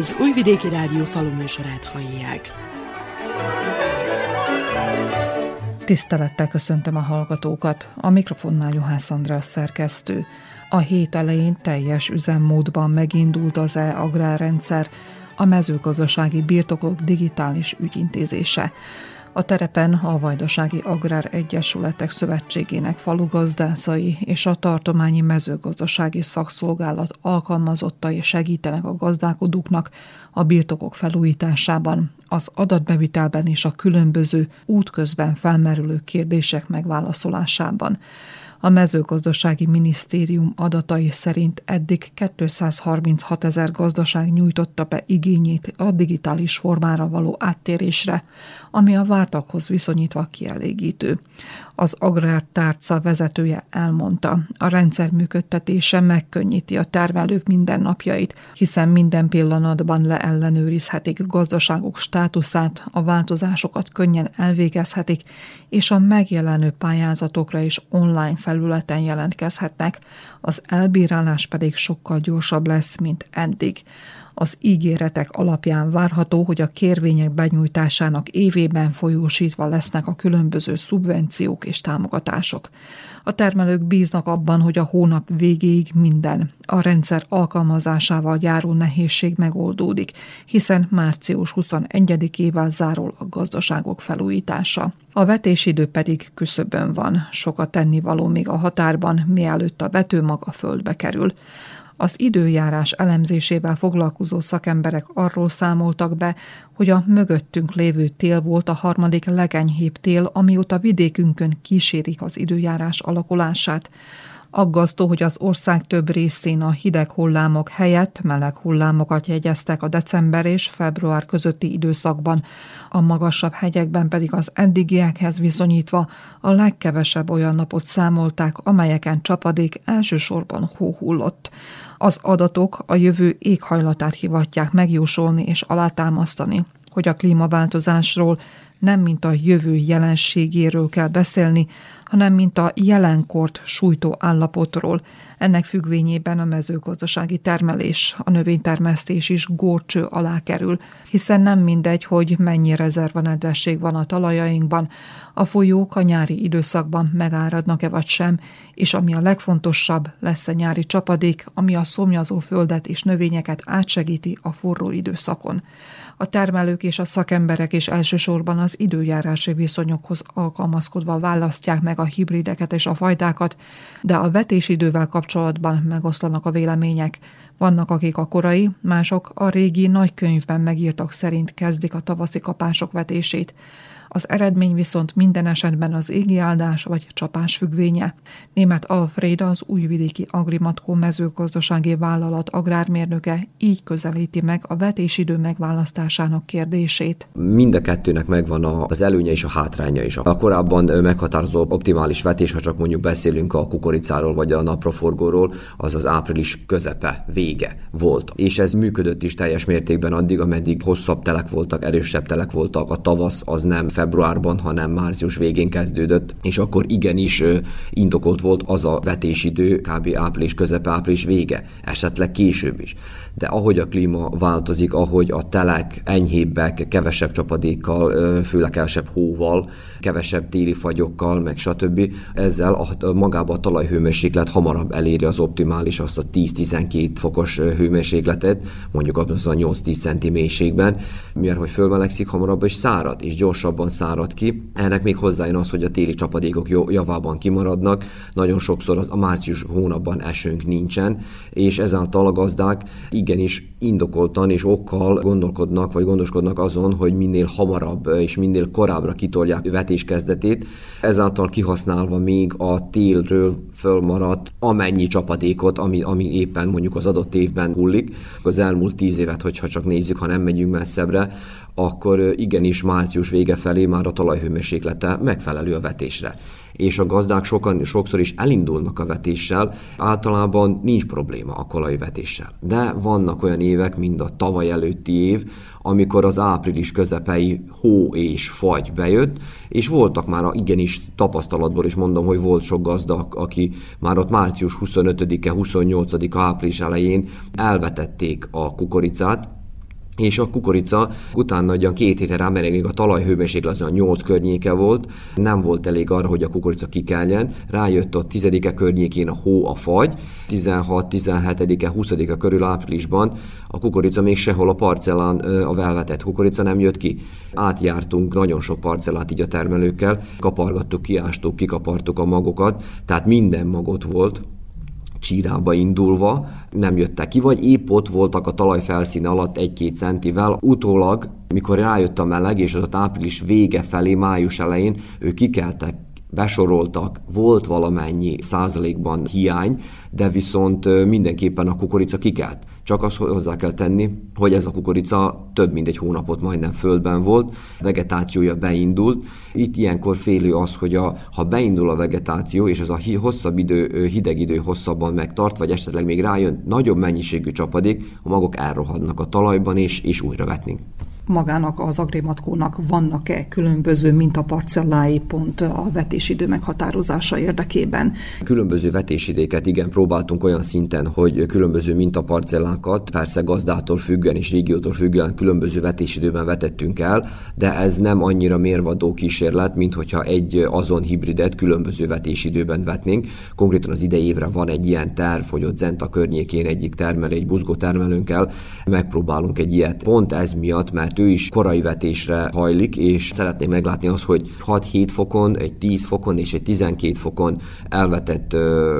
Az Újvidéki Rádió faluműsorát hallják. Tisztelettel köszöntöm a hallgatókat. A mikrofonnál Juhász András szerkesztő. A hét elején teljes üzemmódban megindult az e-agrárrendszer, a mezőgazdasági birtokok digitális ügyintézése. A terepen a Vajdasági Agrár Egyesületek Szövetségének falugazdászai és a tartományi mezőgazdasági szakszolgálat alkalmazottai segítenek a gazdálkodóknak a birtokok felújításában, az adatbevitelben és a különböző útközben felmerülő kérdések megválaszolásában. A mezőgazdasági minisztérium adatai szerint eddig 236 ezer gazdaság nyújtotta be igényét a digitális formára való áttérésre, ami a vártakhoz viszonyítva kielégítő. Az agrártárca vezetője elmondta, a rendszer működtetése megkönnyíti a termelők mindennapjait, hiszen minden pillanatban leellenőrizhetik gazdaságok státuszát, a változásokat könnyen elvégezhetik, és a megjelenő pályázatokra is online felületen jelentkezhetnek, az elbírálás pedig sokkal gyorsabb lesz, mint eddig. Az ígéretek alapján várható, hogy a kérvények benyújtásának évében folyósítva lesznek a különböző szubvenciók és támogatások. A termelők bíznak abban, hogy a hónap végéig minden, a rendszer alkalmazásával járó nehézség megoldódik, hiszen március 21-ével zárul a gazdaságok felújítása. A vetésidő pedig küszöbön van, sokat tennivaló még a határban, mielőtt a vetőmag a földbe kerül. Az időjárás elemzésével foglalkozó szakemberek arról számoltak be, hogy a mögöttünk lévő tél volt a harmadik legenyhébb tél, amióta vidékünkön kísérik az időjárás alakulását. Aggasztó, hogy az ország több részén a hideg hullámok helyett meleg hullámokat jegyeztek a december és február közötti időszakban, a magasabb hegyekben pedig az eddigiekhez viszonyítva a legkevesebb olyan napot számolták, amelyeken csapadék elsősorban hó hullott. Az adatok a jövő éghajlatát hivatják megjósolni és alátámasztani, hogy a klímaváltozásról nem mint a jövő jelenségéről kell beszélni, hanem mint a jelenkort sújtó állapotról. Ennek függvényében a mezőgazdasági termelés, a növénytermesztés is górcső alá kerül, hiszen nem mindegy, hogy mennyi rezervanedvesség van a talajainkban, a folyók a nyári időszakban megáradnak-e vagy sem, és ami a legfontosabb, lesz a nyári csapadék, ami a szomjazó földet és növényeket átsegíti a forró időszakon. A termelők és a szakemberek is elsősorban az időjárási viszonyokhoz alkalmazkodva választják meg a hibrideket és a fajtákat, de a vetésidővel kapcsolatban megoszlanak a vélemények. Vannak, akik a korai, mások a régi nagykönyvben megírtak szerint kezdik a tavaszi kapások vetését. Az eredmény viszont minden esetben az égi áldás vagy csapás függvénye. Német Alfred az újvidéki Agrimatkó mezőgazdasági vállalat agrármérnöke így közelíti meg a vetésidő megválasztásának kérdését. Mind a kettőnek megvan az előnye és a hátránya is. A korábban meghatározó optimális vetés, ha csak mondjuk beszélünk a kukoricáról vagy a napraforgóról, az az április közepe, vége volt. És ez működött is teljes mértékben addig, ameddig hosszabb telek voltak, erősebb telek voltak. A tavasz az nem februárban, hanem március végén kezdődött, és akkor igenis indokolt volt az a vetésidő, kb. április közepe, április vége, esetleg később is. De ahogy a klíma változik, ahogy a telek enyhébbek, kevesebb csapadékkal, főleg kevesebb hóval, kevesebb téli fagyokkal, meg stb. Ezzel a, magába a talajhőmérséklet hamarabb eléri az optimális, azt a 10-12 fokos hőmérsékletet, mondjuk az a 8-10 centi mélységben, miért hogy fölmelegszik hamarabb, és szárad, és gyorsabban szárad ki. Ennek még hozzájön az, hogy a téli csapadékok javában kimaradnak, nagyon sokszor az a március hónapban esőnk nincsen, és ezáltal a gazdák igenis indokoltan és okkal gondolkodnak, vagy gondoskodnak azon, hogy minél hamarabb és minél korábbra kitolják vetés kezdetét, ezáltal kihasználva még a télről fölmaradt amennyi csapadékot, ami, ami éppen mondjuk az adott évben hullik. Az elmúlt tíz évet, hogyha csak nézzük, ha nem megyünk messzebbre, akkor igenis március vége felé már a talajhőmérséklete megfelelő a vetésre és a gazdák sokan, sokszor is elindulnak a vetéssel, általában nincs probléma a kolajvetéssel. De vannak olyan évek, mint a tavaly előtti év, amikor az április közepei hó és fagy bejött, és voltak már a igenis tapasztalatból is mondom, hogy volt sok gazda, aki már ott március 25-e, 28-a április elején elvetették a kukoricát, és a kukorica utána ugyan két hétre rá, mert még a talajhőmérséklet olyan 8 környéke volt, nem volt elég arra, hogy a kukorica kikeljen, rájött a 10 környékén a hó, a fagy, 16, 17, 20 körül áprilisban a kukorica még sehol a parcellán a velvetett kukorica nem jött ki. Átjártunk nagyon sok parcellát így a termelőkkel, kapargattuk, kiástuk, kikapartuk a magokat, tehát minden magot volt, csírába indulva nem jöttek ki, vagy épp ott voltak a talaj felszíne alatt egy-két centivel. Utólag, mikor rájött a meleg, és az április vége felé, május elején, ők kikeltek besoroltak, volt valamennyi százalékban hiány, de viszont mindenképpen a kukorica kikelt. Csak azt hozzá kell tenni, hogy ez a kukorica több mint egy hónapot majdnem földben volt, vegetációja beindult. Itt ilyenkor félő az, hogy a, ha beindul a vegetáció, és ez a hosszabb idő, hideg idő hosszabban megtart, vagy esetleg még rájön nagyobb mennyiségű csapadék, a magok elrohadnak a talajban, és, és újra vetnénk magának az agrématkónak vannak-e különböző mintaparcellái pont a vetésidő meghatározása érdekében? Különböző vetésidéket igen, próbáltunk olyan szinten, hogy különböző mintaparcellákat, persze gazdától függően és régiótól függően különböző vetésidőben vetettünk el, de ez nem annyira mérvadó kísérlet, mint hogyha egy azon hibridet különböző vetésidőben vetnénk. Konkrétan az idei évre van egy ilyen terv, hogy ott Zenta környékén egyik termelő, egy buzgó termelőnkkel megpróbálunk egy ilyet. Pont ez miatt, mert ő is korai vetésre hajlik, és szeretné meglátni azt, hogy 6-7 fokon, egy 10 fokon és egy 12 fokon elvetett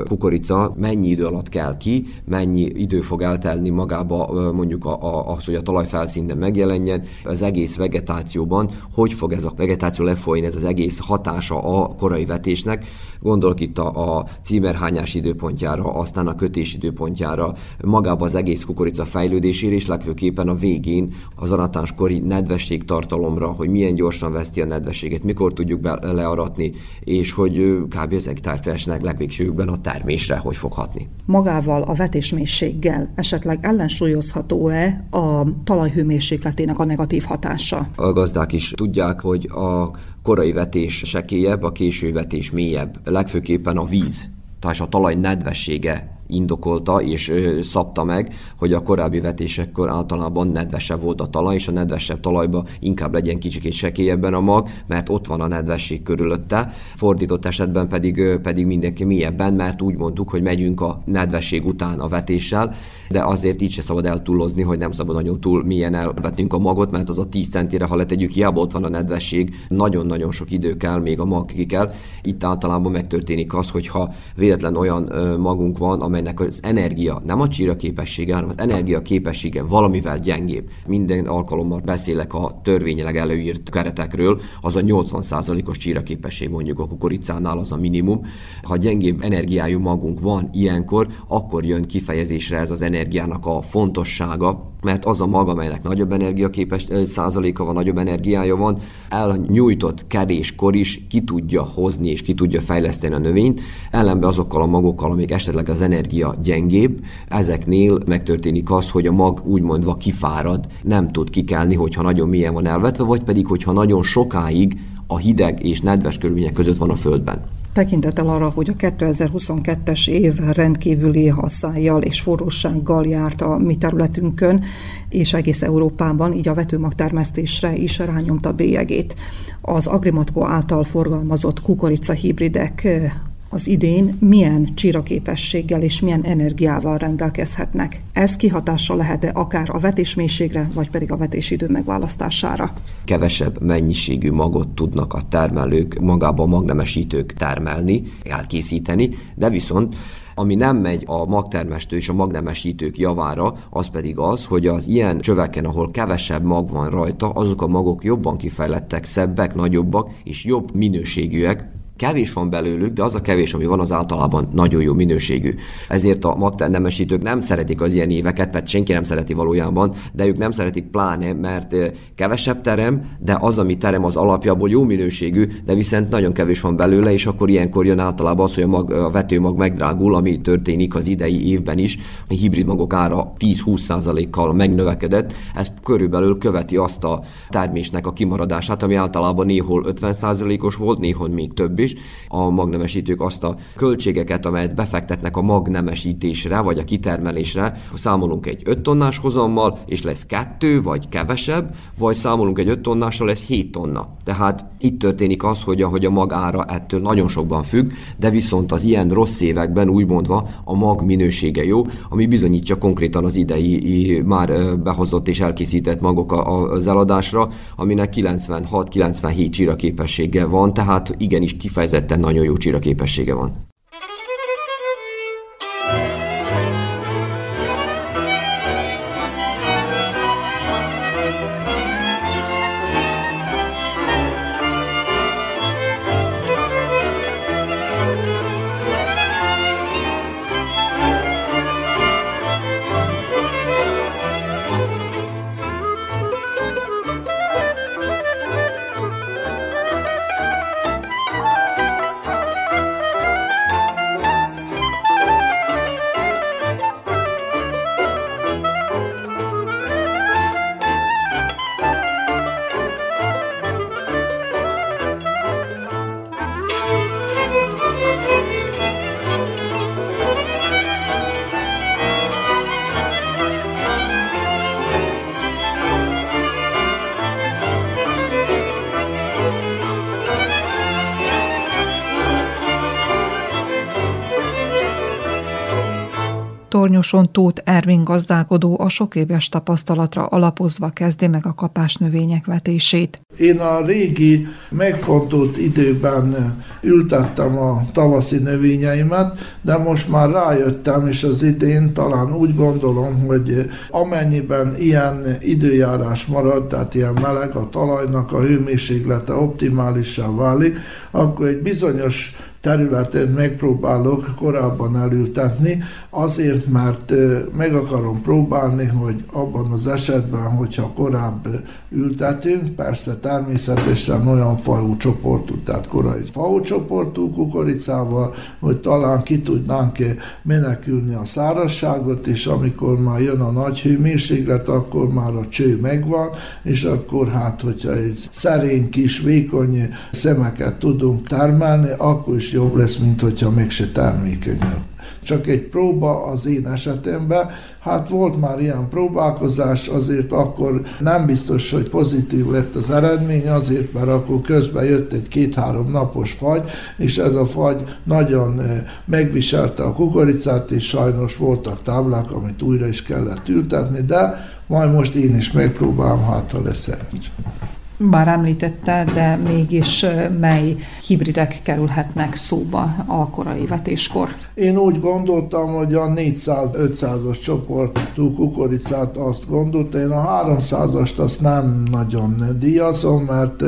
kukorica mennyi idő alatt kell ki, mennyi idő fog eltelni magába mondjuk a, a, az, hogy a talajfelszínen megjelenjen, az egész vegetációban, hogy fog ez a vegetáció lefolyni, ez az egész hatása a korai vetésnek. Gondolok itt a, a címerhányás időpontjára, aztán a kötés időpontjára, magába az egész kukorica fejlődésére, és legfőképpen a végén az aratáskor akkori nedvesség tartalomra, hogy milyen gyorsan veszti a nedvességet, mikor tudjuk be, learatni, és hogy kb. az hektárpersnek legvégsőkben a termésre hogy fog hatni. Magával a vetésmészséggel esetleg ellensúlyozható-e a talajhőmérsékletének a negatív hatása? A gazdák is tudják, hogy a korai vetés sekélyebb, a késő vetés mélyebb. Legfőképpen a víz, tehát a talaj nedvessége indokolta és szabta meg, hogy a korábbi vetésekkor általában nedvesebb volt a talaj, és a nedvesebb talajba inkább legyen kicsikét sekélyebben a mag, mert ott van a nedvesség körülötte. Fordított esetben pedig, pedig mindenki mélyebben, mert úgy mondtuk, hogy megyünk a nedvesség után a vetéssel, de azért így se szabad eltúlozni, hogy nem szabad nagyon túl milyen elvetnünk a magot, mert az a 10 centire, ha letegyük, hiába ott van a nedvesség, nagyon-nagyon sok idő kell, még a mag ki kell. Itt általában megtörténik az, hogyha véletlen olyan magunk van, amely amelynek az energia, nem a csíra képessége, hanem az energia képessége valamivel gyengébb. Minden alkalommal beszélek a törvényileg előírt keretekről, az a 80%-os csíra képesség mondjuk a kukoricánál az a minimum. Ha gyengébb energiájú magunk van ilyenkor, akkor jön kifejezésre ez az energiának a fontossága, mert az a mag, amelynek nagyobb energiaképes százaléka van, nagyobb energiája van, elnyújtott keréskor is ki tudja hozni és ki tudja fejleszteni a növényt, ellenbe azokkal a magokkal, amik esetleg az energia gyengébb, ezeknél megtörténik az, hogy a mag úgymondva kifárad, nem tud kikelni, hogyha nagyon mélyen van elvetve, vagy pedig, hogyha nagyon sokáig a hideg és nedves körülmények között van a földben. Tekintettel arra, hogy a 2022-es év rendkívüli haszájjal és forrósággal járt a mi területünkön, és egész Európában, így a vetőmagtermesztésre is rányomta bélyegét. Az Agrimatko által forgalmazott kukorica hibridek az idén milyen csíraképességgel és milyen energiával rendelkezhetnek. Ez kihatással lehet-e akár a vetésmélységre, vagy pedig a vetésidő megválasztására? Kevesebb mennyiségű magot tudnak a termelők, magában a magnemesítők termelni, elkészíteni, de viszont ami nem megy a magtermesztő és a magnemesítők javára, az pedig az, hogy az ilyen csöveken, ahol kevesebb mag van rajta, azok a magok jobban kifejlettek, szebbek, nagyobbak és jobb minőségűek, Kevés van belőlük, de az a kevés, ami van, az általában nagyon jó minőségű. Ezért a magnemesítők nem szeretik az ilyen éveket, mert senki nem szereti valójában, de ők nem szeretik pláne, mert kevesebb terem, de az, ami terem, az alapjából jó minőségű, de viszont nagyon kevés van belőle, és akkor ilyenkor jön általában az, hogy a, mag, a vetőmag megdrágul, ami történik az idei évben is. A hibrid magok ára 10-20%-kal megnövekedett, ez körülbelül követi azt a termésnek a kimaradását, ami általában néhol 50%-os volt, néhol még több is, is. A magnemesítők azt a költségeket, amelyet befektetnek a magnemesítésre, vagy a kitermelésre, számolunk egy 5 tonnás hozammal, és lesz kettő, vagy kevesebb, vagy számolunk egy 5 tonnással, lesz 7 tonna. Tehát itt történik az, hogy a, hogy a magára ettől nagyon sokban függ, de viszont az ilyen rossz években úgy mondva a mag minősége jó, ami bizonyítja konkrétan az idei már behozott és elkészített magok az eladásra, aminek 96-97 csíra képessége van, tehát igenis kifejezetten nagyon jó csíra van. Tornyoson Tóth Ervin gazdálkodó a sok éves tapasztalatra alapozva kezdi meg a kapás növények vetését. Én a régi megfontolt időben ültettem a tavaszi növényeimet, de most már rájöttem, és az idén talán úgy gondolom, hogy amennyiben ilyen időjárás marad, tehát ilyen meleg a talajnak, a hőmérséklete optimálissá válik, akkor egy bizonyos területén megpróbálok korábban elültetni, azért, mert meg akarom próbálni, hogy abban az esetben, hogyha korább ültetünk, persze természetesen olyan fajú csoportú, tehát korai fajú csoportú kukoricával, hogy talán ki tudnánk menekülni a szárazságot, és amikor már jön a nagy hőmérséklet, akkor már a cső megvan, és akkor hát, hogyha egy szerény kis vékony szemeket tudunk termelni, akkor is jobb lesz, mint hogyha meg se termékenyebb. Csak egy próba az én esetemben, hát volt már ilyen próbálkozás, azért akkor nem biztos, hogy pozitív lett az eredmény, azért, mert akkor közben jött egy két-három napos fagy, és ez a fagy nagyon eh, megviselte a kukoricát, és sajnos voltak táblák, amit újra is kellett ültetni, de majd most én is megpróbálom, hát ha lesz szerencsé bár említette, de mégis mely hibridek kerülhetnek szóba a korai vetéskor? Én úgy gondoltam, hogy a 400-500-as csoportú kukoricát azt gondoltam, én a 300-ast azt nem nagyon díjazom, mert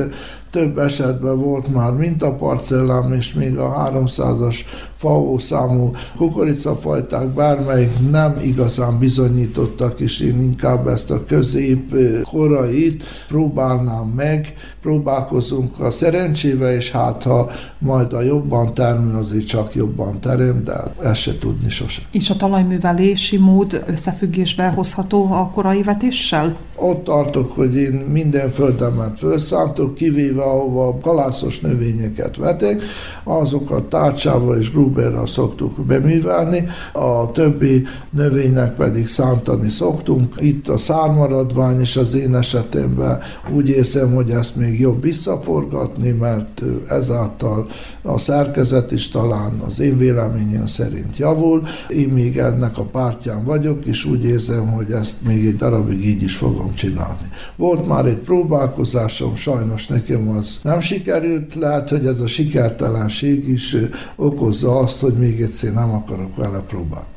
több esetben volt már mintaparcellám, és még a 300-as FAO számú kukoricafajták bármelyik nem igazán bizonyítottak, és én inkább ezt a közép korait próbálnám meg, próbálkozunk a szerencsével, és hát ha majd a jobban termő, azért csak jobban terem, de ezt se tudni sosem. És a talajművelési mód összefüggésbe hozható a korai vetéssel? Ott tartok, hogy én minden földemet felszántok, kivéve ahova kalászos növényeket vetek, azokat tárcsával és gruberral szoktuk beművelni, a többi növénynek pedig szántani szoktunk. Itt a szármaradvány és az én esetemben úgy érzem, hogy ezt még jobb visszaforgatni, mert ezáltal a szerkezet is talán az én véleményem szerint javul. Én még ennek a pártján vagyok, és úgy érzem, hogy ezt még egy darabig így is fogom csinálni. Volt már egy próbálkozásom, sajnos nekem az nem sikerült, lehet, hogy ez a sikertelenség is okozza azt, hogy még egyszer nem akarok vele próbálkozni.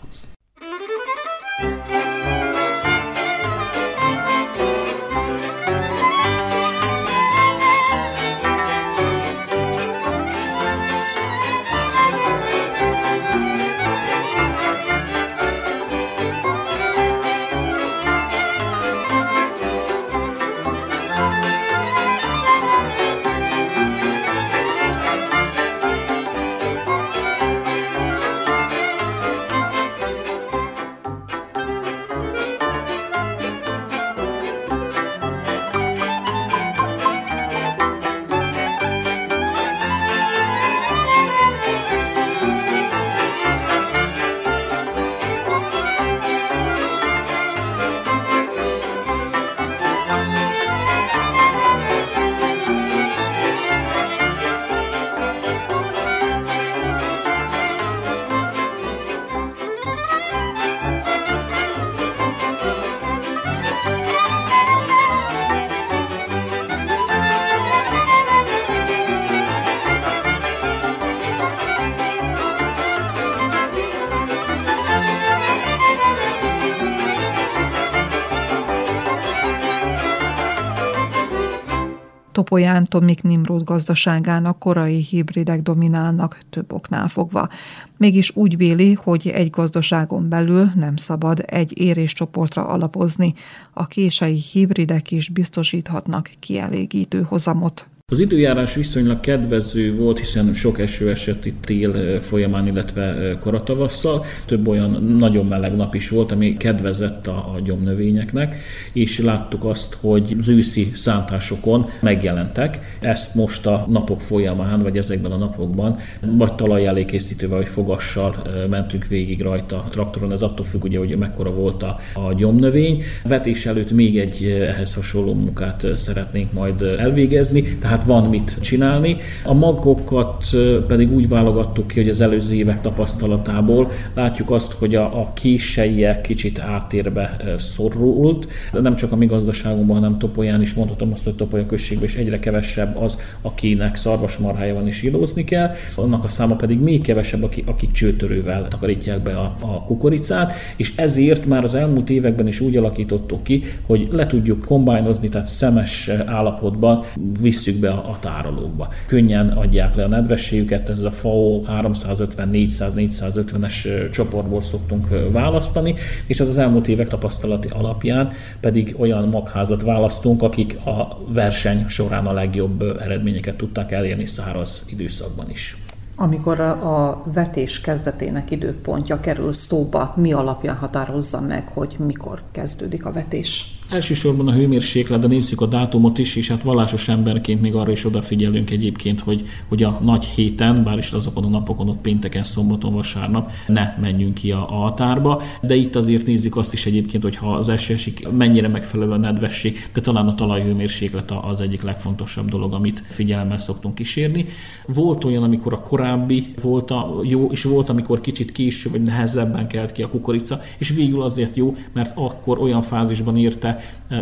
Topolyán Tomik Nimrod gazdaságának korai hibridek dominálnak több oknál fogva. Mégis úgy véli, hogy egy gazdaságon belül nem szabad egy éréscsoportra alapozni. A kései hibridek is biztosíthatnak kielégítő hozamot. Az időjárás viszonylag kedvező volt, hiszen sok eső esett itt tél folyamán, illetve koratavasszal. Több olyan nagyon meleg nap is volt, ami kedvezett a, a gyomnövényeknek, és láttuk azt, hogy az szántásokon megjelentek. Ezt most a napok folyamán, vagy ezekben a napokban, vagy talajellékészítővel, vagy fogassal mentünk végig rajta a traktoron. Ez attól függ, ugye, hogy mekkora volt a, a gyomnövény. Vetés előtt még egy ehhez hasonló munkát szeretnénk majd elvégezni. Tehát tehát van mit csinálni. A magokat pedig úgy válogattuk ki, hogy az előző évek tapasztalatából látjuk azt, hogy a, a késeiek kicsit áttérbe szorult. Nem csak a mi gazdaságunkban, hanem Topolyán is mondhatom azt, hogy Topolya községben is egyre kevesebb az, akinek szarvasmarhája van és írózni kell. Annak a száma pedig még kevesebb, akik, akik csőtörővel takarítják be a, a kukoricát, és ezért már az elmúlt években is úgy alakítottuk ki, hogy le tudjuk kombájnozni, tehát szemes állapotban visszük be be a, tárolókba. Könnyen adják le a nedvességüket, ez a FAO 350-400-450-es csoportból szoktunk választani, és ez az elmúlt évek tapasztalati alapján pedig olyan magházat választunk, akik a verseny során a legjobb eredményeket tudták elérni száraz időszakban is. Amikor a vetés kezdetének időpontja kerül szóba, mi alapján határozza meg, hogy mikor kezdődik a vetés? Elsősorban a hőmérséklet, de nézzük a dátumot is, és hát vallásos emberként még arra is odafigyelünk egyébként, hogy, hogy a nagy héten, bár is azokon a napokon, ott pénteken, szombaton, vasárnap ne menjünk ki a altárba, de itt azért nézzük azt is egyébként, hogy ha az eső esik, mennyire megfelelő a nedvesség, de talán a talajhőmérséklet az egyik legfontosabb dolog, amit figyelemmel szoktunk kísérni. Volt olyan, amikor a korábbi volt a jó, és volt, amikor kicsit később vagy nehezebben kelt ki a kukorica, és végül azért jó, mert akkor olyan fázisban érte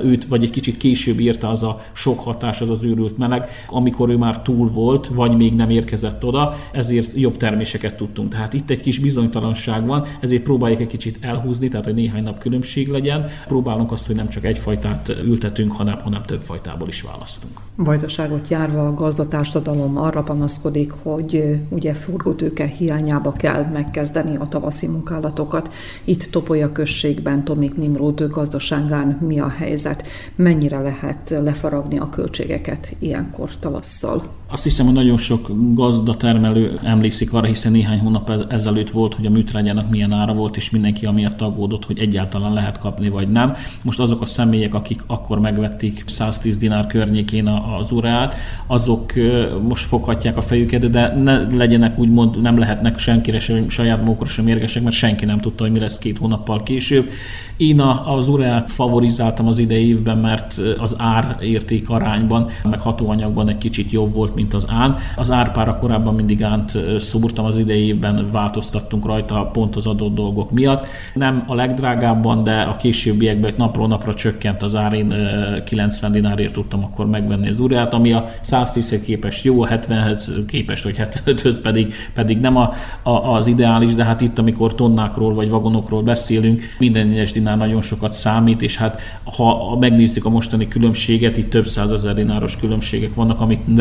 őt, vagy egy kicsit később érte az a sok hatás, az az őrült meleg, amikor ő már túl volt, vagy még nem érkezett oda, ezért jobb terméseket tudtunk. Tehát itt egy kis bizonytalanság van, ezért próbáljuk egy kicsit elhúzni, tehát hogy néhány nap különbség legyen. Próbálunk azt, hogy nem csak egy fajtát ültetünk, hanem, hanem több fajtából is választunk. Vajdaságot járva a gazdatársadalom arra panaszkodik, hogy ugye forgótőke hiányába kell megkezdeni a tavaszi munkálatokat. Itt Topolya községben Tomik Nimród gazdaságán mi a helyzet, mennyire lehet lefaragni a költségeket ilyenkor tavasszal. Azt hiszem, hogy nagyon sok gazda termelő emlékszik arra, hiszen néhány hónap ezelőtt volt, hogy a műtrágyának milyen ára volt, és mindenki amiatt aggódott, hogy egyáltalán lehet kapni, vagy nem. Most azok a személyek, akik akkor megvették 110 dinár környékén az ureát, azok most foghatják a fejüket, de ne legyenek úgymond, nem lehetnek senkire sem, saját magukra sem érgesek, mert senki nem tudta, hogy mi lesz két hónappal később. Én az ureát favorizáltam az idei évben, mert az ár érték arányban, meg hatóanyagban egy kicsit jobb volt, mint az án. Az árpára korábban mindig ánt szúrtam az idejében, változtattunk rajta pont az adott dolgok miatt. Nem a legdrágábban, de a későbbiekben napról napra csökkent az ár, én 90 dinárért tudtam akkor megvenni az uriát, ami a 110 képest jó, a 70-hez képest, vagy 75-höz pedig, pedig nem a, a, az ideális, de hát itt, amikor tonnákról vagy vagonokról beszélünk, minden egyes dinár nagyon sokat számít, és hát ha megnézzük a mostani különbséget, itt több százezer dináros különbségek vannak, amit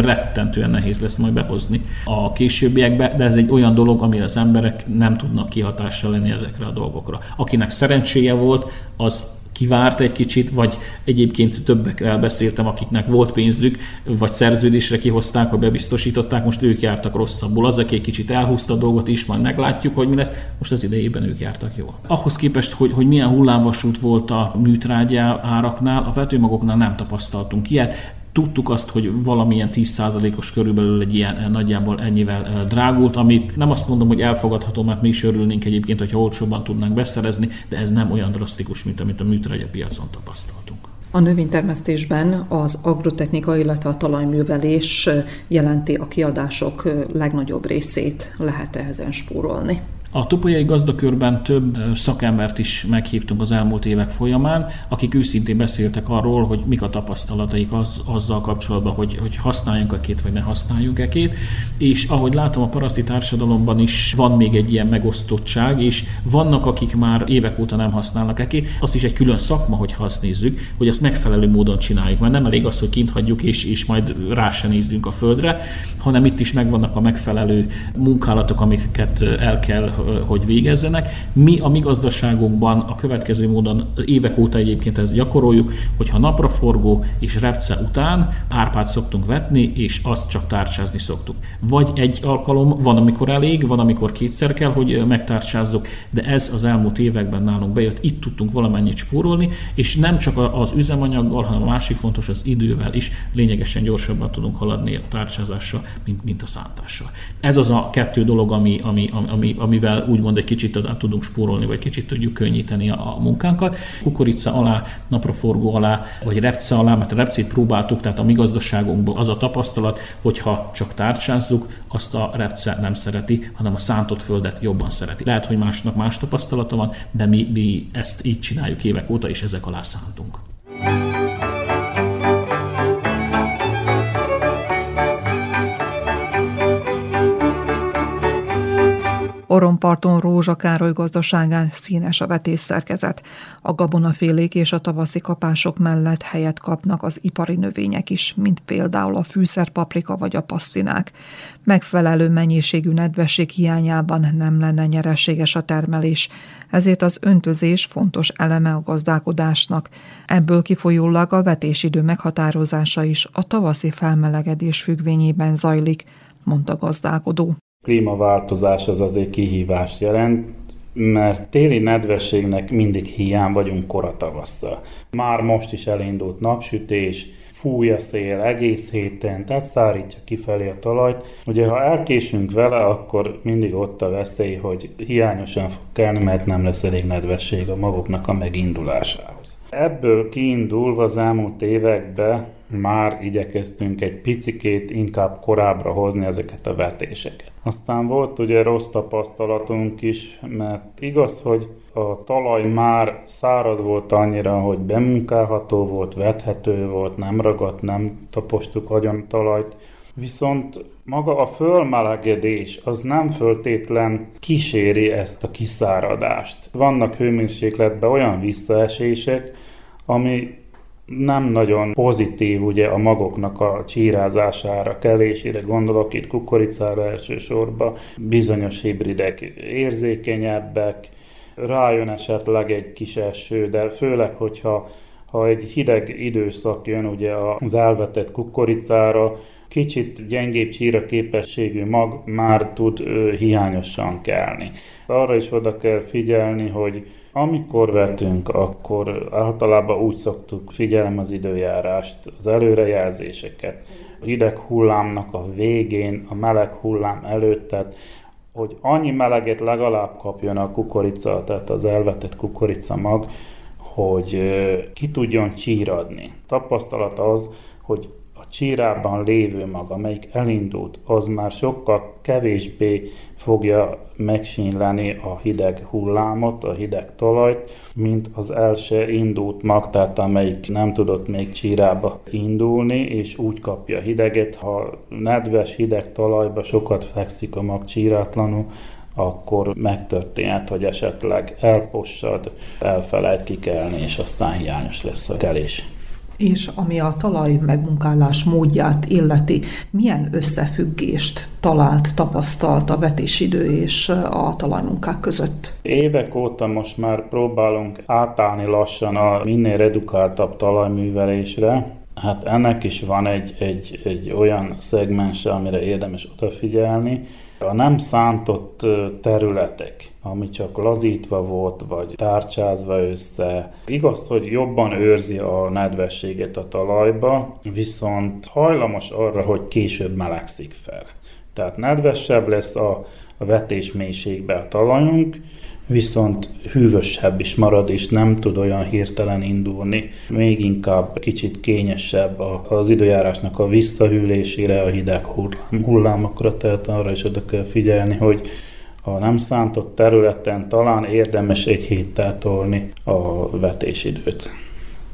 rettentően nehéz lesz majd behozni a későbbiekbe, de ez egy olyan dolog, amire az emberek nem tudnak kihatással lenni ezekre a dolgokra. Akinek szerencséje volt, az kivárt egy kicsit, vagy egyébként többekkel beszéltem, akiknek volt pénzük, vagy szerződésre kihozták, vagy bebiztosították, most ők jártak rosszabbul. Az, aki egy kicsit elhúzta a dolgot is, majd meglátjuk, hogy mi lesz, most az idejében ők jártak jól. Ahhoz képest, hogy, hogy milyen hullámvasút volt a műtrágya áraknál, a vetőmagoknál nem tapasztaltunk ilyet tudtuk azt, hogy valamilyen 10%-os körülbelül egy ilyen eh, nagyjából ennyivel eh, drágult, ami nem azt mondom, hogy elfogadható, mert mi is örülnénk egyébként, hogyha olcsóbban tudnánk beszerezni, de ez nem olyan drasztikus, mint amit a műtrágya piacon tapasztaltunk. A növénytermesztésben az agrotechnika, illetve a talajművelés eh, jelenti a kiadások legnagyobb részét, lehet -e ezen spórolni? A topolyai gazdakörben több szakembert is meghívtunk az elmúlt évek folyamán, akik őszintén beszéltek arról, hogy mik a tapasztalataik az, azzal kapcsolatban, hogy, hogy használjunk a két, vagy ne használjunk a két. És ahogy látom, a paraszti társadalomban is van még egy ilyen megosztottság, és vannak, akik már évek óta nem használnak ekét. Azt is egy külön szakma, hogy azt nézzük, hogy azt megfelelő módon csináljuk. Mert nem elég az, hogy kint hagyjuk, és, és majd rá se nézzünk a földre, hanem itt is megvannak a megfelelő munkálatok, amiket el kell, hogy végezzenek. Mi a mi gazdaságunkban a következő módon évek óta egyébként ezt gyakoroljuk, hogyha napraforgó és repce után árpát szoktunk vetni, és azt csak tárcsázni szoktuk. Vagy egy alkalom, van amikor elég, van amikor kétszer kell, hogy megtárcsázzuk, de ez az elmúlt években nálunk bejött, itt tudtunk valamennyit spórolni, és nem csak az üzemanyaggal, hanem a másik fontos az idővel is lényegesen gyorsabban tudunk haladni a tárcsázással, mint, mint a szántással. Ez az a kettő dolog, ami, ami, ami, amivel úgymond egy kicsit tudunk spórolni, vagy kicsit tudjuk könnyíteni a, a munkánkat. Kukorica alá, napraforgó alá, vagy repce alá, mert a repcét próbáltuk, tehát a mi gazdaságunkban az a tapasztalat, hogyha csak tárcsázzuk, azt a repce nem szereti, hanem a szántott földet jobban szereti. Lehet, hogy másnak más tapasztalata van, de mi, mi ezt így csináljuk évek óta, és ezek alá szántunk. Oromparton Rózsa Károly gazdaságán színes a vetésszerkezet. A gabonafélék és a tavaszi kapások mellett helyet kapnak az ipari növények is, mint például a fűszerpaprika vagy a pasztinák. Megfelelő mennyiségű nedvesség hiányában nem lenne nyereséges a termelés, ezért az öntözés fontos eleme a gazdálkodásnak. Ebből kifolyólag a vetésidő meghatározása is a tavaszi felmelegedés függvényében zajlik, mondta gazdálkodó klímaváltozás az azért kihívást jelent, mert téli nedvességnek mindig hiány vagyunk kora tavasszal. Már most is elindult napsütés, fúj a szél egész héten, tehát szárítja kifelé a talajt. Ugye ha elkésünk vele, akkor mindig ott a veszély, hogy hiányosan fog kelni, mert nem lesz elég nedvesség a maguknak a megindulásához. Ebből kiindulva az elmúlt években már igyekeztünk egy picikét inkább korábbra hozni ezeket a vetéseket. Aztán volt ugye rossz tapasztalatunk is, mert igaz, hogy a talaj már száraz volt annyira, hogy bemunkálható volt, vethető volt, nem ragadt, nem tapostuk agyon talajt, Viszont maga a fölmelegedés az nem föltétlen kíséri ezt a kiszáradást. Vannak hőmérsékletben olyan visszaesések, ami nem nagyon pozitív ugye a magoknak a csírázására, kelésére, gondolok itt kukoricára elsősorban, bizonyos hibridek érzékenyebbek, rájön esetleg egy kis eső, de főleg, hogyha ha egy hideg időszak jön ugye az elvetett kukoricára, kicsit gyengébb csíra képességű mag már tud ö, hiányosan kelni. Arra is oda kell figyelni, hogy amikor vetünk, akkor általában úgy szoktuk figyelem az időjárást, az előrejelzéseket. A hideg hullámnak a végén, a meleg hullám előtt, tehát hogy annyi meleget legalább kapjon a kukorica, tehát az elvetett kukorica mag, hogy ki tudjon csíradni. Tapasztalat az, hogy csírában lévő mag, amelyik elindult, az már sokkal kevésbé fogja megsínleni a hideg hullámot, a hideg talajt, mint az első indult mag, tehát amelyik nem tudott még csírába indulni, és úgy kapja hideget, ha nedves hideg talajba sokat fekszik a mag csírátlanul, akkor megtörténhet, hogy esetleg elpossad, elfelejt kikelni, és aztán hiányos lesz a kelés és ami a talaj megmunkálás módját illeti, milyen összefüggést talált, tapasztalt a vetésidő és a talajmunkák között? Évek óta most már próbálunk átállni lassan a minél redukáltabb talajművelésre, Hát ennek is van egy, egy, egy olyan szegmense, amire érdemes odafigyelni, a nem szántott területek, ami csak lazítva volt, vagy tárcsázva össze, igaz, hogy jobban őrzi a nedvességet a talajba, viszont hajlamos arra, hogy később melegszik fel. Tehát nedvesebb lesz a, vetés mélységbe a talajunk, viszont hűvösebb is marad, és nem tud olyan hirtelen indulni. Még inkább kicsit kényesebb az időjárásnak a visszahűlésére, a hideg hullámokra, tehát arra is oda kell figyelni, hogy a nem szántott területen talán érdemes egy héttel tolni a vetésidőt.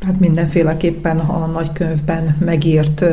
Hát mindenféleképpen a nagykönyvben megírt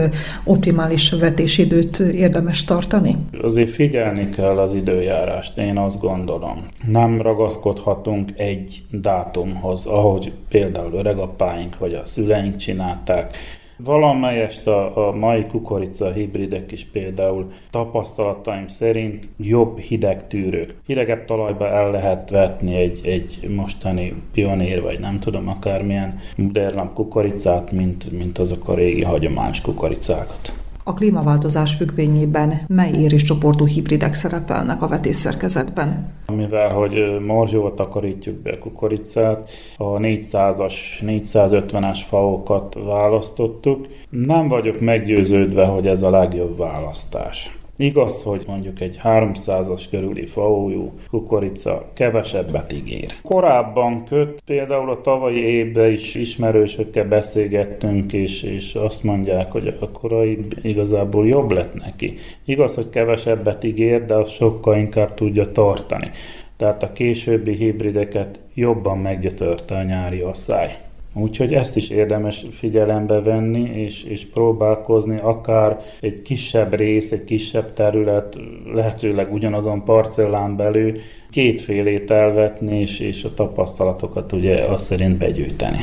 optimális vetésidőt érdemes tartani? Azért figyelni kell az időjárást, én azt gondolom. Nem ragaszkodhatunk egy dátumhoz, ahogy például öregapáink vagy a szüleink csinálták, Valamelyest a, a mai kukorica hibridek is például tapasztalataim szerint jobb hideg tűrők. Hidegebb talajba el lehet vetni egy, egy mostani pionér, vagy nem tudom akármilyen modern kukoricát, mint, mint azok a régi hagyományos kukoricákat. A klímaváltozás függvényében mely éréscsoportú hibridek szerepelnek a vetésszerkezetben? Mivel, hogy morzsóval takarítjuk be a kukoricát, a 400-as, 450-es faokat választottuk. Nem vagyok meggyőződve, hogy ez a legjobb választás. Igaz, hogy mondjuk egy 300-as körüli faójú kukorica kevesebbet ígér. Korábban köt, például a tavalyi évben is ismerősökkel beszélgettünk, és, és azt mondják, hogy a korai igazából jobb lett neki. Igaz, hogy kevesebbet ígér, de azt sokkal inkább tudja tartani. Tehát a későbbi hibrideket jobban meggyötörte a nyári asszály. Úgyhogy ezt is érdemes figyelembe venni, és, és próbálkozni akár egy kisebb rész, egy kisebb terület, lehetőleg ugyanazon parcellán belül kétfélét elvetni, és, és a tapasztalatokat ugye azt szerint begyűjteni.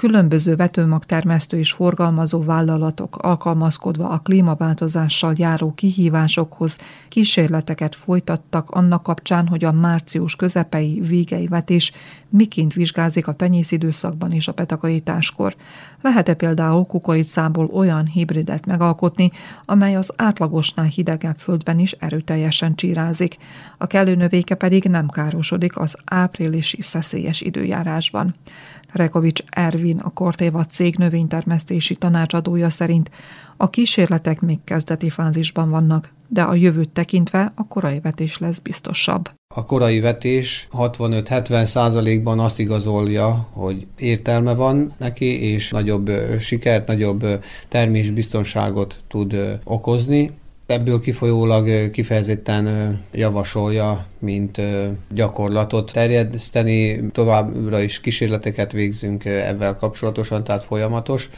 Különböző vetőmagtermesztő és forgalmazó vállalatok alkalmazkodva a klímaváltozással járó kihívásokhoz kísérleteket folytattak annak kapcsán, hogy a március közepei végei vetés miként vizsgázik a tenyészidőszakban és a betakarításkor. Lehet-e például kukoricából olyan hibridet megalkotni, amely az átlagosnál hidegebb földben is erőteljesen csírázik, a kellő növéke pedig nem károsodik az áprilisi szeszélyes időjárásban. Rekovics Ervin, a Kortéva cég növénytermesztési tanácsadója szerint a kísérletek még kezdeti fázisban vannak, de a jövőt tekintve a korai vetés lesz biztosabb. A korai vetés 65-70 százalékban azt igazolja, hogy értelme van neki, és nagyobb sikert, nagyobb termésbiztonságot tud okozni. Ebből kifolyólag kifejezetten javasolja mint gyakorlatot terjeszteni. Továbbra is kísérleteket végzünk ebben kapcsolatosan, tehát folyamatos.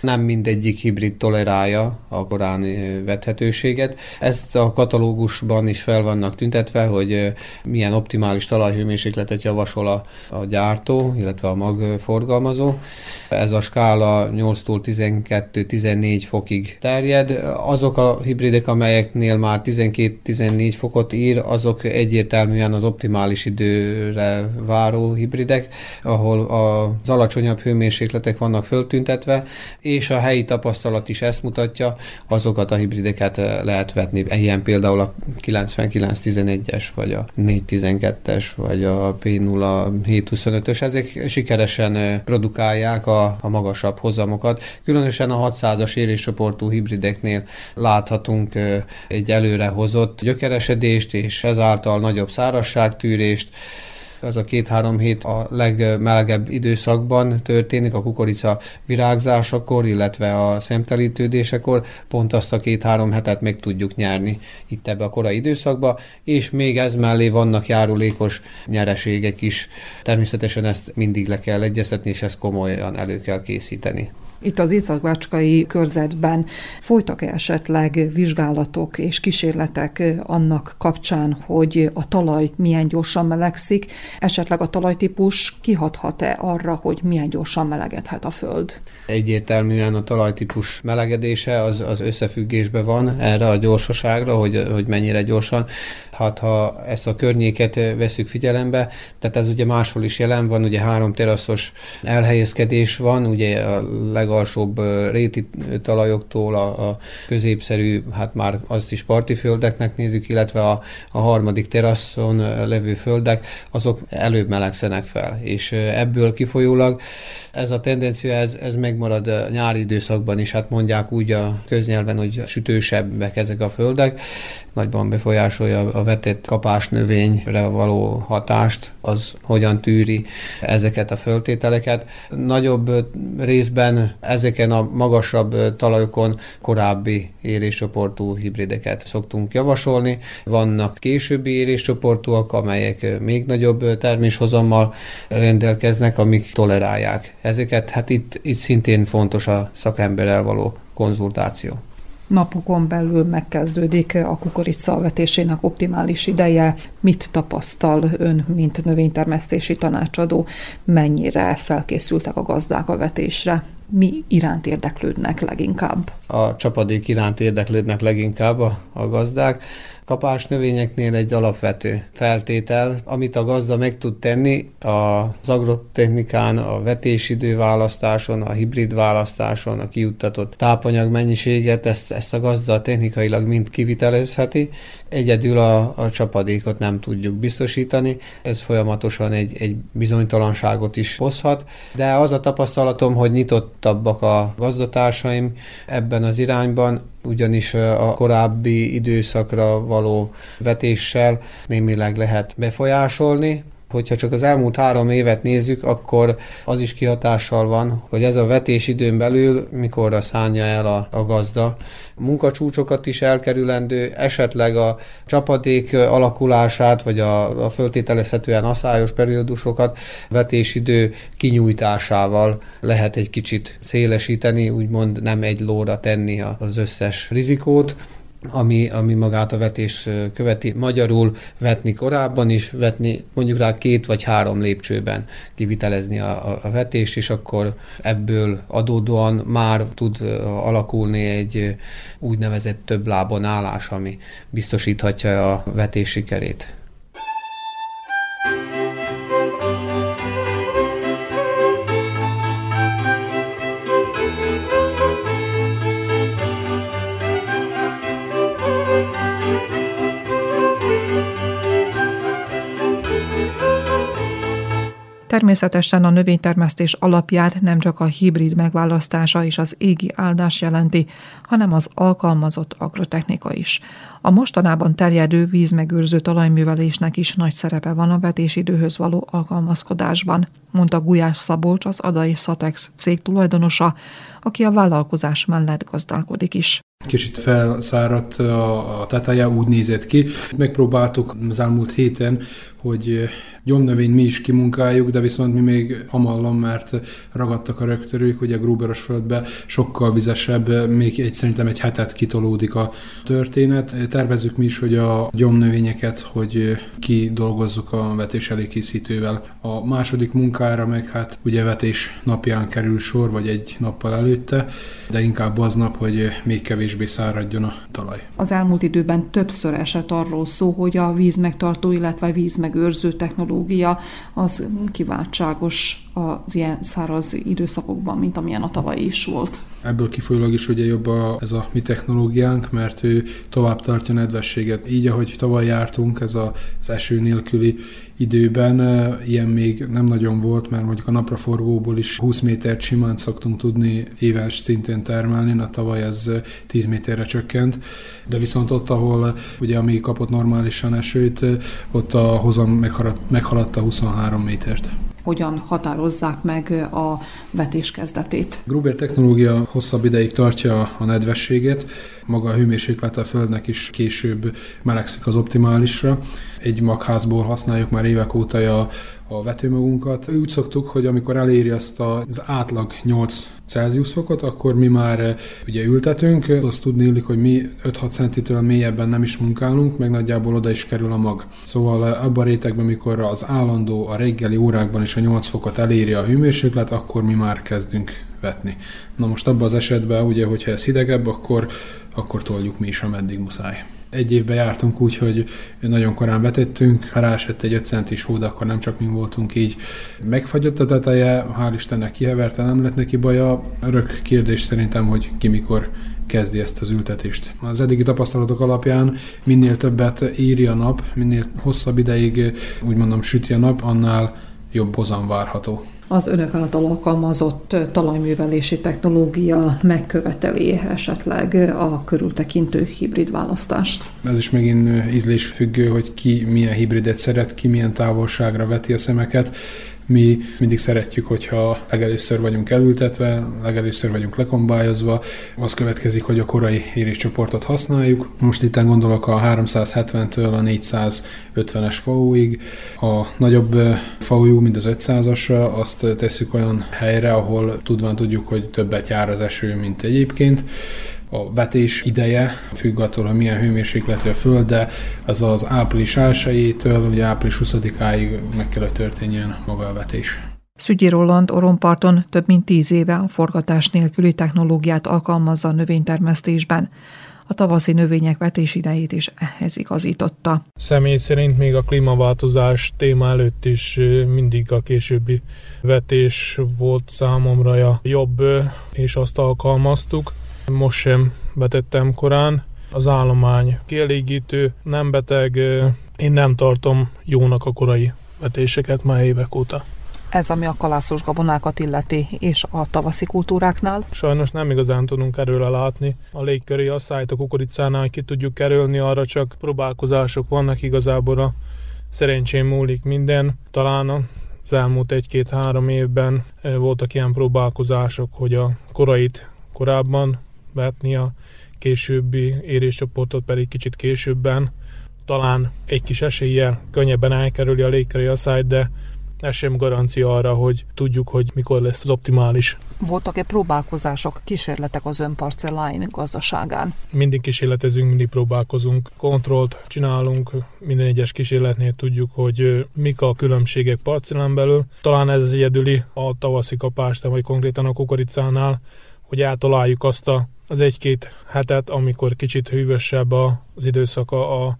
Nem mindegyik hibrid tolerálja a korán vethetőséget. Ezt a katalógusban is fel vannak tüntetve, hogy milyen optimális talajhőmérsékletet javasol a, a gyártó, illetve a magforgalmazó. Ez a skála 8-tól 12-14 fokig terjed. Azok a hibridek, amelyeknél már 12-14 fokot ír, azok egy egyértelműen az optimális időre váró hibridek, ahol az alacsonyabb hőmérsékletek vannak föltüntetve, és a helyi tapasztalat is ezt mutatja, azokat a hibrideket lehet vetni. Ilyen például a 9911-es, vagy a 412-es, vagy a P0 725-ös, ezek sikeresen produkálják a, a magasabb hozamokat. Különösen a 600-as éréscsoportú hibrideknél láthatunk egy előrehozott gyökeresedést, és ezáltal nagyobb szárazságtűrést, az a két-három hét a legmelegebb időszakban történik, a kukorica virágzásakor, illetve a szemtelítődésekor, pont azt a két-három hetet meg tudjuk nyerni itt ebbe a korai időszakba, és még ez mellé vannak járulékos nyereségek is. Természetesen ezt mindig le kell egyeztetni, és ezt komolyan elő kell készíteni. Itt az Észak-Bácskai körzetben folytak-e esetleg vizsgálatok és kísérletek annak kapcsán, hogy a talaj milyen gyorsan melegszik, esetleg a talajtípus kihathat-e arra, hogy milyen gyorsan melegedhet a föld? Egyértelműen a talajtípus melegedése az, az összefüggésben van erre a gyorsaságra, hogy, hogy mennyire gyorsan. Hát ha ezt a környéket veszük figyelembe, tehát ez ugye máshol is jelen van, ugye három teraszos elhelyezkedés van, ugye a legalsóbb réti talajoktól a, a középszerű, hát már azt is parti földeknek nézzük, illetve a, a harmadik teraszon levő földek, azok előbb melegszenek fel, és ebből kifolyólag ez a tendencia, ez, ez megmarad a nyári időszakban is, hát mondják úgy a köznyelven, hogy sütősebbek ezek a földek, nagyban befolyásolja a vetett kapás növényre való hatást, az hogyan tűri ezeket a föltételeket. Nagyobb részben ezeken a magasabb talajokon korábbi éréscsoportú hibrideket szoktunk javasolni. Vannak későbbi éréscsoportúak, amelyek még nagyobb terméshozammal rendelkeznek, amik tolerálják ezeket. Hát itt, itt szintén fontos a szakemberrel való konzultáció napokon belül megkezdődik a kukorica vetésének optimális ideje. Mit tapasztal ön, mint növénytermesztési tanácsadó? Mennyire felkészültek a gazdák a vetésre? Mi iránt érdeklődnek leginkább? A csapadék iránt érdeklődnek leginkább a, a gazdák kapás növényeknél egy alapvető feltétel, amit a gazda meg tud tenni az agrotechnikán, a vetésidő választáson, a hibrid választáson, a kiuttatott tápanyag mennyiséget, ezt, ezt a gazda technikailag mind kivitelezheti. Egyedül a, a csapadékot nem tudjuk biztosítani, ez folyamatosan egy, egy bizonytalanságot is hozhat, de az a tapasztalatom, hogy nyitottabbak a gazdatársaim ebben az irányban, ugyanis a korábbi időszakra való vetéssel némileg lehet befolyásolni, Hogyha csak az elmúlt három évet nézzük, akkor az is kihatással van, hogy ez a vetés időn belül mikorra szánja el a, a gazda. Munkacsúcsokat is elkerülendő, esetleg a csapadék alakulását, vagy a, a föltételezhetően aszályos periódusokat vetésidő kinyújtásával lehet egy kicsit szélesíteni, úgymond nem egy lóra tenni az összes rizikót ami, ami magát a vetés követi. Magyarul vetni korábban is, vetni mondjuk rá két vagy három lépcsőben kivitelezni a, a, vetést, és akkor ebből adódóan már tud alakulni egy úgynevezett több lábon állás, ami biztosíthatja a vetés sikerét. Természetesen a növénytermesztés alapját nem csak a hibrid megválasztása és az égi áldás jelenti, hanem az alkalmazott agrotechnika is. A mostanában terjedő vízmegőrző talajművelésnek is nagy szerepe van a vetésidőhöz való alkalmazkodásban, mondta Gulyás Szabolcs, az Adai Szatex cég tulajdonosa, aki a vállalkozás mellett gazdálkodik is. Kicsit felszáradt a, teteje, úgy nézett ki. Megpróbáltuk az elmúlt héten, hogy gyomnövényt mi is kimunkáljuk, de viszont mi még hamallom, mert ragadtak a rögtörők, a Gruberos földbe sokkal vizesebb, még egy, szerintem egy hetet kitolódik a történet. Tervezzük mi is, hogy a gyomnövényeket, hogy kidolgozzuk a vetés elékészítővel. A második munkára meg hát ugye vetés napján kerül sor, vagy egy nappal előtte, de inkább aznap, hogy még kevésbé száradjon a talaj. Az elmúlt időben többször esett arról szó, hogy a vízmegtartó, illetve vízmegőrző technológia az kiváltságos az ilyen száraz időszakokban, mint amilyen a tavaly is volt. Ebből kifolyólag is ugye jobb a, ez a mi technológiánk, mert ő tovább tartja nedvességet. Így, ahogy tavaly jártunk, ez a, az eső nélküli időben ilyen még nem nagyon volt, mert mondjuk a napraforgóból is 20 métert simán szoktunk tudni éves szintén termelni, na tavaly ez 10 méterre csökkent, de viszont ott, ahol ugye ami kapott normálisan esőt, ott a hozam meghaladta 23 métert hogyan határozzák meg a vetés kezdetét. Gruber technológia hosszabb ideig tartja a nedvességet, maga a hőmérséklet a Földnek is később melegszik az optimálisra. Egy magházból használjuk már évek óta a, a vetőmagunkat. Úgy szoktuk, hogy amikor eléri azt az átlag 8 Celsius fokot, akkor mi már ugye ültetünk. Azt tudni hogy mi 5-6 centitől mélyebben nem is munkálunk, meg nagyjából oda is kerül a mag. Szóval abban a rétegben, amikor az állandó a reggeli órákban is a 8 fokot eléri a hőmérséklet, akkor mi már kezdünk vetni. Na most abban az esetben, ugye, hogyha ez hidegebb, akkor, akkor toljuk mi is, ameddig muszáj. Egy évben jártunk úgy, hogy nagyon korán betettünk, ha rásett egy 5 centis hód, akkor nem csak mi voltunk így. Megfagyott a teteje, hál' Istennek kiheverte, nem lett neki baja. Örök kérdés szerintem, hogy ki mikor kezdi ezt az ültetést. Az eddigi tapasztalatok alapján minél többet éri a nap, minél hosszabb ideig úgymondom süti a nap, annál jobb hozam várható az önök által alkalmazott talajművelési technológia megköveteli esetleg a körültekintő hibrid választást? Ez is megint ízlés függő, hogy ki milyen hibridet szeret, ki milyen távolságra veti a szemeket. Mi mindig szeretjük, hogyha legelőször vagyunk elültetve, legelőször vagyunk lekombályozva, az következik, hogy a korai éréscsoportot használjuk. Most itt gondolok a 370-től a 450-es FAU-ig. A nagyobb FAU, mint az 500-asra, azt tesszük olyan helyre, ahol tudván tudjuk, hogy többet jár az eső, mint egyébként a vetés ideje, függ attól, hogy milyen hőmérsékletű a föld, de ez az április 1 ugye április 20-áig meg kell, hogy történjen maga a vetés. Szügyi Roland Oromparton több mint tíz éve a forgatás nélküli technológiát alkalmazza a növénytermesztésben. A tavaszi növények vetés idejét is ehhez igazította. Személy szerint még a klímaváltozás téma előtt is mindig a későbbi vetés volt számomra jobb, és azt alkalmaztuk. Most sem betettem korán. Az állomány kielégítő, nem beteg, én nem tartom jónak a korai vetéseket már évek óta. Ez ami a kalászos gabonákat illeti, és a tavaszi kultúráknál? Sajnos nem igazán tudunk erről látni. A légköri asszályt a kukoricánál ki tudjuk kerülni, arra csak próbálkozások vannak igazából a szerencsém múlik minden. Talán az elmúlt egy-két-három évben voltak ilyen próbálkozások, hogy a korait korábban vetni, a későbbi éréscsoportot pedig kicsit későbben. Talán egy kis eséllyel könnyebben elkerüli a légkeri asszályt, de ez sem garancia arra, hogy tudjuk, hogy mikor lesz az optimális. Voltak-e próbálkozások, kísérletek az önparcelláin gazdaságán? Mindig kísérletezünk, mindig próbálkozunk, kontrollt csinálunk, minden egyes kísérletnél tudjuk, hogy mik a különbségek parcellán belül. Talán ez az egyedüli a tavaszi kapást, vagy konkrétan a kukoricánál, hogy eltaláljuk azt a, az egy-két hetet, amikor kicsit hűvösebb az időszaka a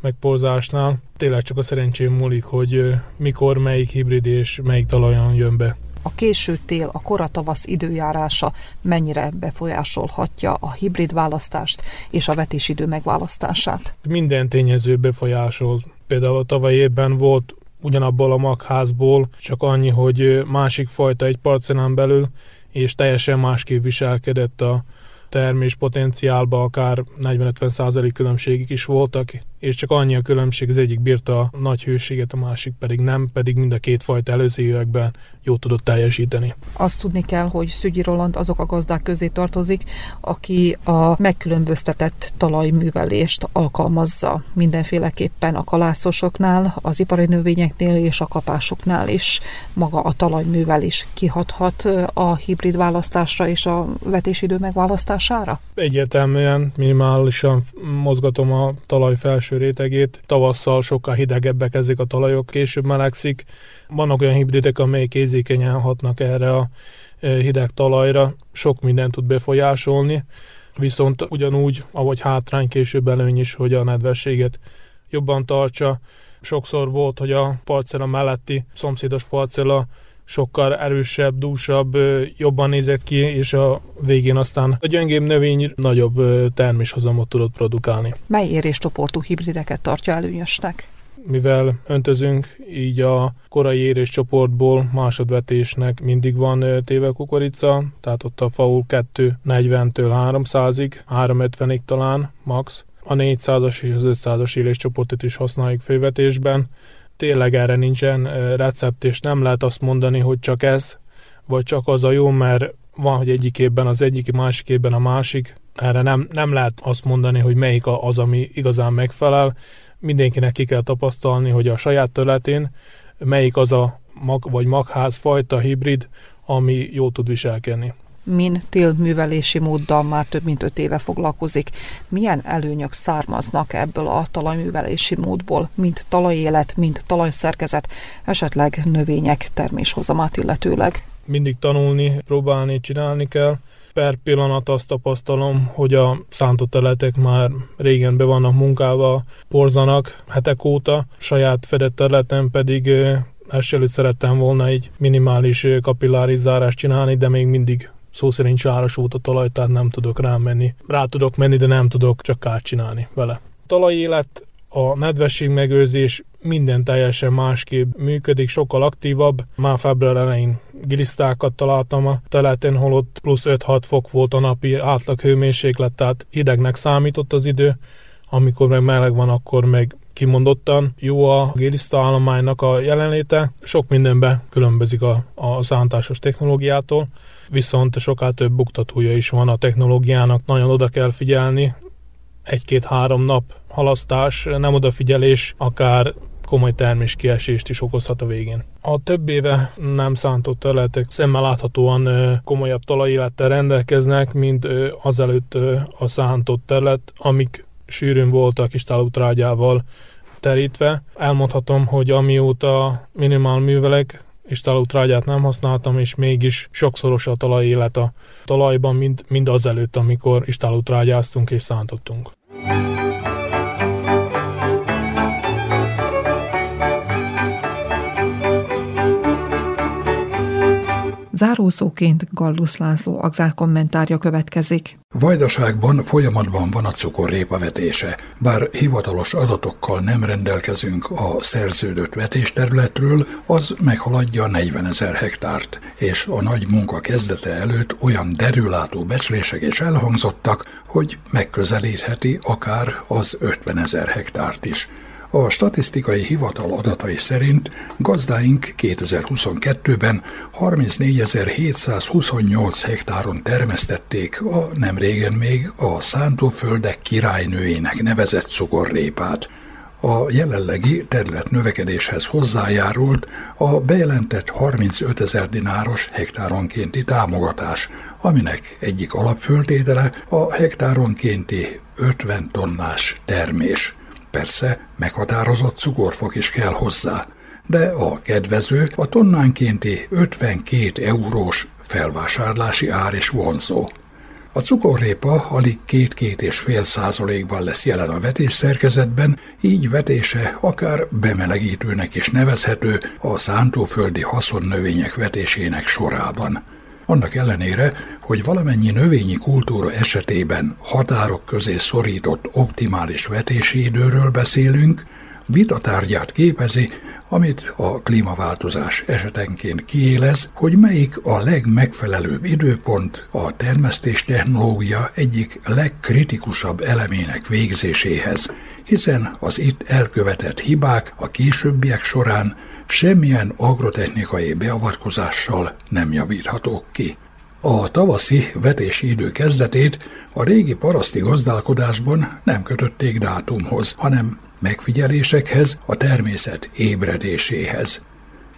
megporzásnál. Tényleg csak a szerencsém múlik, hogy mikor melyik hibrid és melyik talajon jön be. A késő tél, a kora tavasz időjárása mennyire befolyásolhatja a hibrid választást és a vetésidő megválasztását? Minden tényező befolyásol. Például a tavaly évben volt ugyanabból a magházból, csak annyi, hogy másik fajta egy parcellán belül, és teljesen másképp viselkedett a termés potenciálba, akár 40-50 különbségek is voltak, és csak annyi a különbség, az egyik bírta a nagy hőséget, a másik pedig nem, pedig mind a két fajta előző években jó tudott teljesíteni. Azt tudni kell, hogy Szügyi Roland azok a gazdák közé tartozik, aki a megkülönböztetett talajművelést alkalmazza mindenféleképpen a kalászosoknál, az ipari növényeknél és a kapásoknál is. Maga a talajművelés kihathat a hibrid választásra és a vetésidő megválasztására? Egyértelműen minimálisan mozgatom a talaj felső felső rétegét. Tavasszal sokkal hidegebbek ezek a talajok, később melegszik. Vannak olyan hibridek, amelyek érzékenyen hatnak erre a e, hideg talajra. Sok mindent tud befolyásolni, viszont ugyanúgy, ahogy hátrány, később előny is, hogy a nedvességet jobban tartsa. Sokszor volt, hogy a parcella melletti szomszédos parcella sokkal erősebb, dúsabb, jobban nézett ki, és a végén aztán a gyöngébb növény nagyobb terméshozamot tudott produkálni. Mely éréscsoportú hibrideket tartja előnyösnek? mivel öntözünk, így a korai éréscsoportból másodvetésnek mindig van téve kukorica, tehát ott a faul 2 40-től 300-ig, 350-ig talán max. A 400-as és az 500-as éléscsoportot is használjuk fővetésben, tényleg erre nincsen recept, és nem lehet azt mondani, hogy csak ez, vagy csak az a jó, mert van, hogy egyik évben az egyik, másik évben a másik. Erre nem, nem lehet azt mondani, hogy melyik az, ami igazán megfelel. Mindenkinek ki kell tapasztalni, hogy a saját területén melyik az a mag vagy magház fajta hibrid, ami jól tud viselkedni. Min tél művelési móddal már több mint öt éve foglalkozik. Milyen előnyök származnak ebből a talajművelési módból, mint talajélet, mint talajszerkezet, esetleg növények terméshozamát illetőleg? Mindig tanulni, próbálni, csinálni kell. Per pillanat azt tapasztalom, hogy a szántott területek már régen be vannak munkával, porzanak hetek óta, saját fedett területen pedig első előtt szerettem volna egy minimális kapilláris zárást csinálni, de még mindig szó szerint sáros volt a talaj, tehát nem tudok rámenni. Rá tudok menni, de nem tudok csak kárt csinálni vele. Talajélet, a nedvesség megőrzés minden teljesen másképp működik, sokkal aktívabb. Már február elején gilisztákat találtam a teleten, holott plusz 5-6 fok volt a napi átlag hőmérséklet, tehát hidegnek számított az idő. Amikor meg meleg van, akkor meg kimondottan jó a giliszta állománynak a jelenléte. Sok mindenben különbözik a, a szántásos technológiától, viszont sokkal több buktatója is van a technológiának, nagyon oda kell figyelni, egy-két-három nap halasztás, nem odafigyelés, akár komoly terméskiesést is okozhat a végén. A több éve nem szántott területek szemmel láthatóan komolyabb talajélettel rendelkeznek, mint azelőtt a szántott terület, amik sűrűn voltak istálótrágyával terítve. Elmondhatom, hogy amióta minimál művelek, istálótrágyát nem használtam, és mégis sokszoros a talajélet a talajban, mind, mind azelőtt, amikor istálótrágyáztunk és szántottunk. Zárószóként Gallus László agrárkommentárja következik. Vajdaságban folyamatban van a cukorrépa vetése, bár hivatalos adatokkal nem rendelkezünk a szerződött vetésterületről, az meghaladja 40 ezer hektárt, és a nagy munka kezdete előtt olyan derülátó becslések is elhangzottak, hogy megközelítheti akár az 50 ezer hektárt is. A statisztikai hivatal adatai szerint gazdáink 2022-ben 34.728 hektáron termesztették a nem régen még a szántóföldek királynőjének nevezett cukorrépát. A jelenlegi terület növekedéshez hozzájárult a bejelentett 35 ezer dináros hektáronkénti támogatás, aminek egyik alapföltétele a hektáronkénti 50 tonnás termés. Persze meghatározott cukorfok is kell hozzá, de a kedvező a tonnánkénti 52 eurós felvásárlási ár is vonzó. A cukorrépa alig két-két és fél százalékban lesz jelen a vetés szerkezetben, így vetése akár bemelegítőnek is nevezhető a szántóföldi haszonnövények vetésének sorában. Annak ellenére, hogy valamennyi növényi kultúra esetében határok közé szorított optimális vetési időről beszélünk, vitatárgyát képezi, amit a klímaváltozás esetenként kiélez, hogy melyik a legmegfelelőbb időpont a termesztés technológia egyik legkritikusabb elemének végzéséhez, hiszen az itt elkövetett hibák a későbbiek során semmilyen agrotechnikai beavatkozással nem javíthatók ki. A tavaszi vetési idő kezdetét a régi paraszti gazdálkodásban nem kötötték dátumhoz, hanem megfigyelésekhez, a természet ébredéséhez.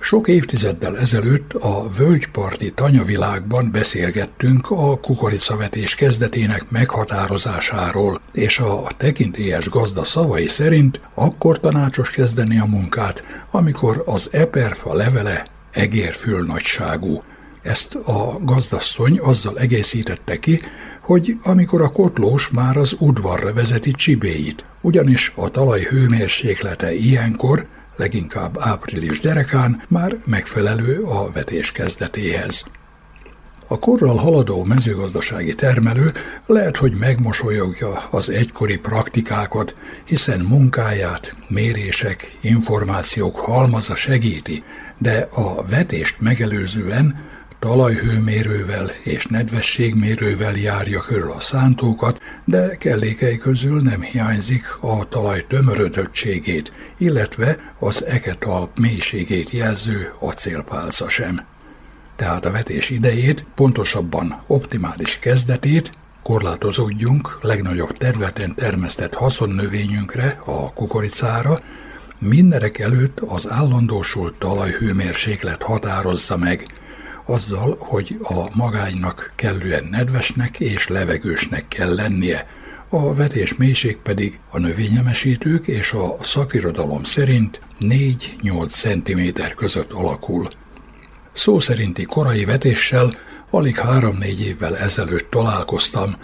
Sok évtizeddel ezelőtt a völgyparti tanyavilágban beszélgettünk a kukoricavetés kezdetének meghatározásáról, és a tekintélyes gazda szavai szerint akkor tanácsos kezdeni a munkát, amikor az eperfa levele egérfül nagyságú. Ezt a gazdasszony azzal egészítette ki, hogy amikor a kotlós már az udvarra vezeti csibéit, ugyanis a talaj hőmérséklete ilyenkor leginkább április derekán már megfelelő a vetés kezdetéhez. A korral haladó mezőgazdasági termelő lehet, hogy megmosolyogja az egykori praktikákat, hiszen munkáját, mérések, információk halmaza segíti, de a vetést megelőzően talajhőmérővel és nedvességmérővel járja körül a szántókat, de kellékei közül nem hiányzik a talaj tömörödöttségét, illetve az eketalp mélységét jelző acélpálca sem. Tehát a vetés idejét, pontosabban optimális kezdetét korlátozódjunk legnagyobb területen termesztett haszonnövényünkre, a kukoricára, mindenek előtt az állandósult talajhőmérséklet határozza meg, azzal, hogy a magánynak kellően nedvesnek és levegősnek kell lennie, a vetés mélység pedig a növényemesítők és a szakirodalom szerint 4-8 cm között alakul. Szó szerinti korai vetéssel alig három-négy évvel ezelőtt találkoztam,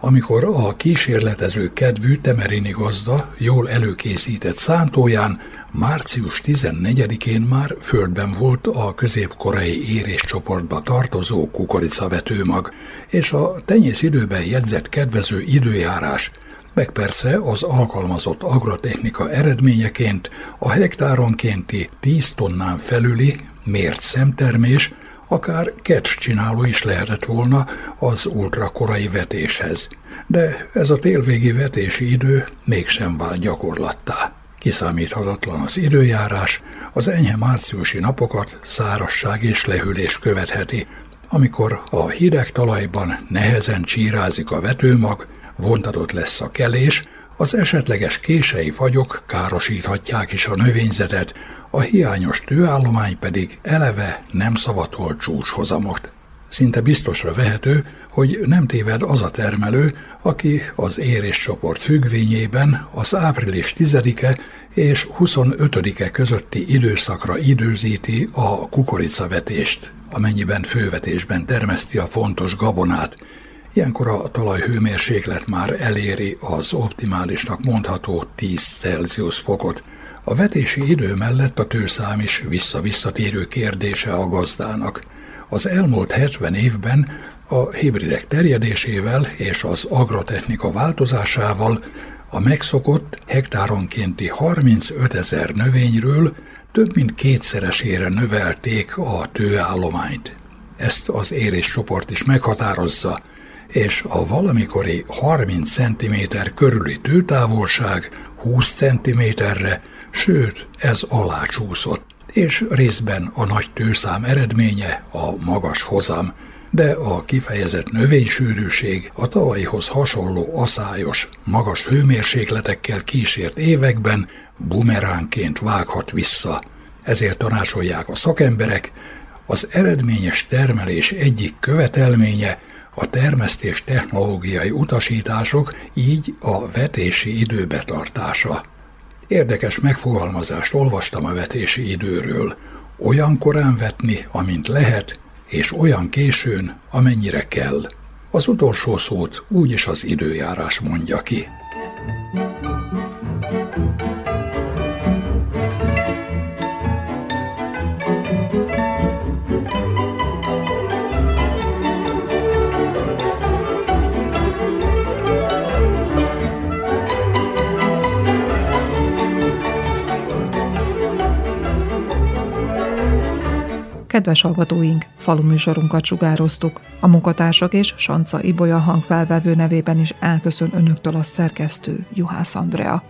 amikor a kísérletező kedvű Temerini gazda jól előkészített szántóján március 14-én már földben volt a középkorai éréscsoportba tartozó kukoricavetőmag, és a tenyész időben jegyzett kedvező időjárás, meg persze az alkalmazott agrotechnika eredményeként a hektáronkénti 10 tonnán felüli mért szemtermés akár csináló is lehetett volna az ultrakorai vetéshez. De ez a télvégi vetési idő mégsem vált gyakorlattá. Kiszámíthatatlan az időjárás, az enyhe márciusi napokat szárasság és lehűlés követheti, amikor a hideg talajban nehezen csírázik a vetőmag, vontatott lesz a kelés, az esetleges kései fagyok károsíthatják is a növényzetet, a hiányos tőállomány pedig eleve nem szavatol csúcshozamot. Szinte biztosra vehető, hogy nem téved az a termelő, aki az éréscsoport függvényében az április 10-e és 25-e közötti időszakra időzíti a kukoricavetést, amennyiben fővetésben termeszti a fontos gabonát. Ilyenkor a talaj hőmérséklet már eléri az optimálisnak mondható 10 Celsius fokot, a vetési idő mellett a tőszám is vissza-visszatérő kérdése a gazdának. Az elmúlt 70 évben a hibridek terjedésével és az agrotechnika változásával a megszokott hektáronkénti 35 ezer növényről több mint kétszeresére növelték a tőállományt. Ezt az éréscsoport is meghatározza, és a valamikori 30 cm körüli tőtávolság 20 cm-re sőt, ez alácsúszott, és részben a nagy tőszám eredménye a magas hozam, de a kifejezett növénysűrűség a tavalyihoz hasonló aszályos, magas hőmérsékletekkel kísért években bumeránként vághat vissza. Ezért tanácsolják a szakemberek, az eredményes termelés egyik követelménye a termesztés technológiai utasítások, így a vetési időbetartása. Érdekes megfogalmazást olvastam a vetési időről. Olyan korán vetni, amint lehet, és olyan későn, amennyire kell. Az utolsó szót úgyis az időjárás mondja ki. Kedves hallgatóink, faluműsorunkat sugároztuk. A munkatársak és Sanca Ibolya hangfelvevő nevében is elköszön önöktől a szerkesztő Juhász Andrea.